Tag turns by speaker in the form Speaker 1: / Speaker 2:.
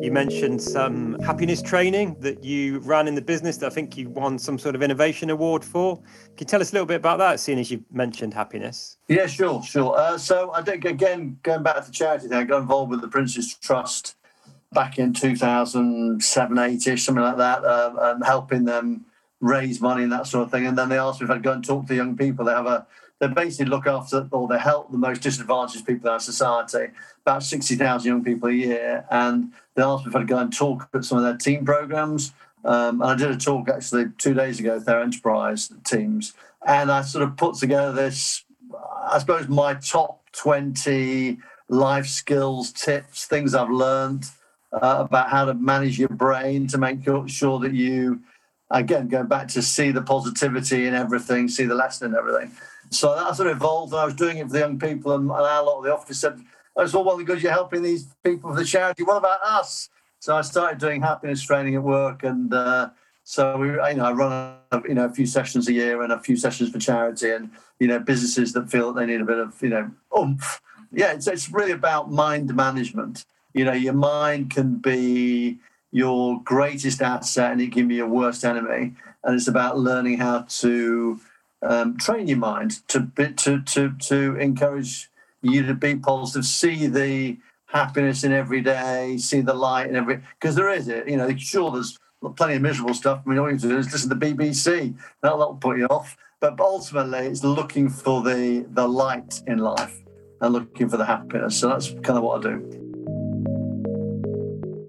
Speaker 1: You mentioned some happiness training that you ran in the business that I think you won some sort of innovation award for. Can you tell us a little bit about that, seeing as you mentioned happiness?
Speaker 2: Yeah, sure, sure. Uh, so I think, again, going back to charity I got involved with the Prince's Trust back in 2007, 8 ish, something like that, uh, and helping them raise money and that sort of thing. And then they asked me if I'd go and talk to young people. They have a they basically look after or they help the most disadvantaged people in our society, about 60,000 young people a year. And they asked me if I'd go and talk at some of their team programs. Um, and I did a talk actually two days ago with their enterprise teams. And I sort of put together this, I suppose, my top 20 life skills, tips, things I've learned uh, about how to manage your brain to make sure that you, again, going back to see the positivity in everything, see the lesson in everything. So that sort of evolved, and I was doing it for the young people, and, and a lot of the office said, "I just well, because you're helping these people for the charity. What about us?" So I started doing happiness training at work, and uh, so we, you know, I run a, you know a few sessions a year and a few sessions for charity, and you know businesses that feel that they need a bit of you know oomph. Yeah, it's it's really about mind management. You know, your mind can be your greatest asset, and it can be your worst enemy, and it's about learning how to um, train your mind to to to to encourage you to be positive, see the happiness in every day, see the light in every because there is it. You know, sure, there's plenty of miserable stuff. I mean, all you have to do is listen to the BBC. That'll, that'll put you off. But ultimately, it's looking for the the light in life and looking for the happiness. So that's kind of what I do.